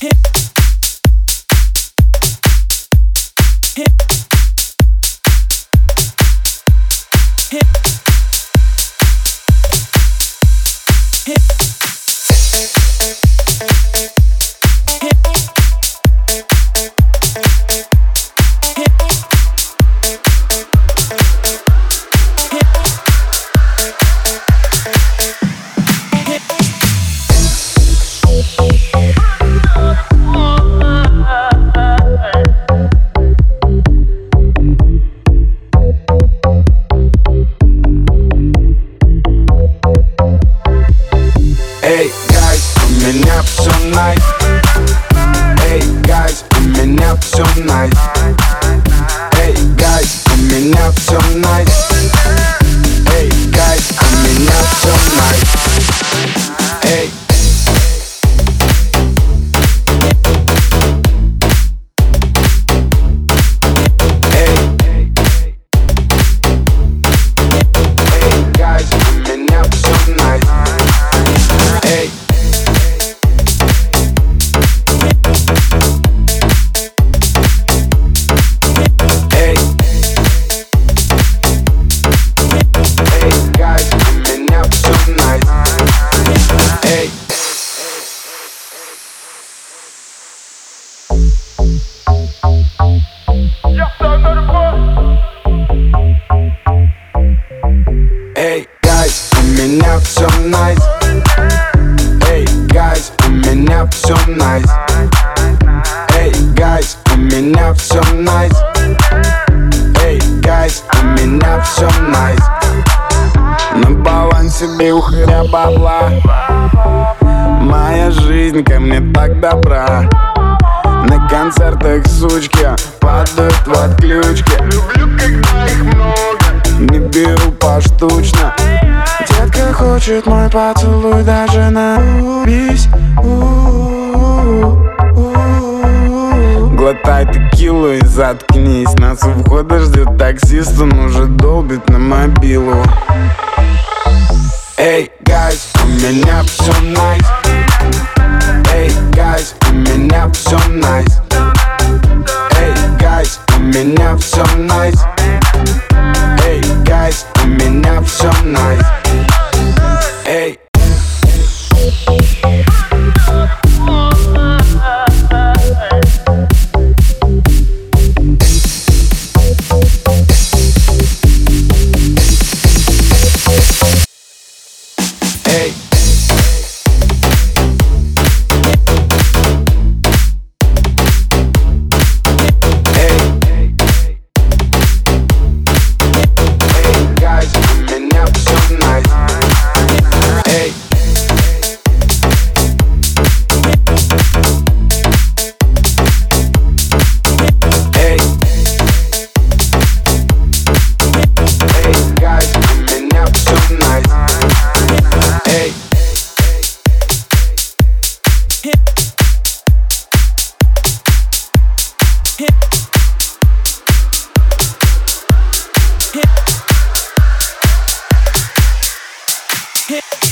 Эй, у меня все меня все nice Hey, guys, у меня все nice Hey, guys, у меня все nice Hey, guys, у меня все найс На балансе вихри бабла. Моя жизнь ко мне так добра. На концертах сучки падают в отключки хочет мой поцелуй даже на убись Глотай текилу и заткнись. Нас у входа ждет таксист, он уже долбит на мобилу. Hey, guys, у меня все найс. Hey, guys, у меня все nice. Hey, guys, у меня все nice. Hey, эй hit.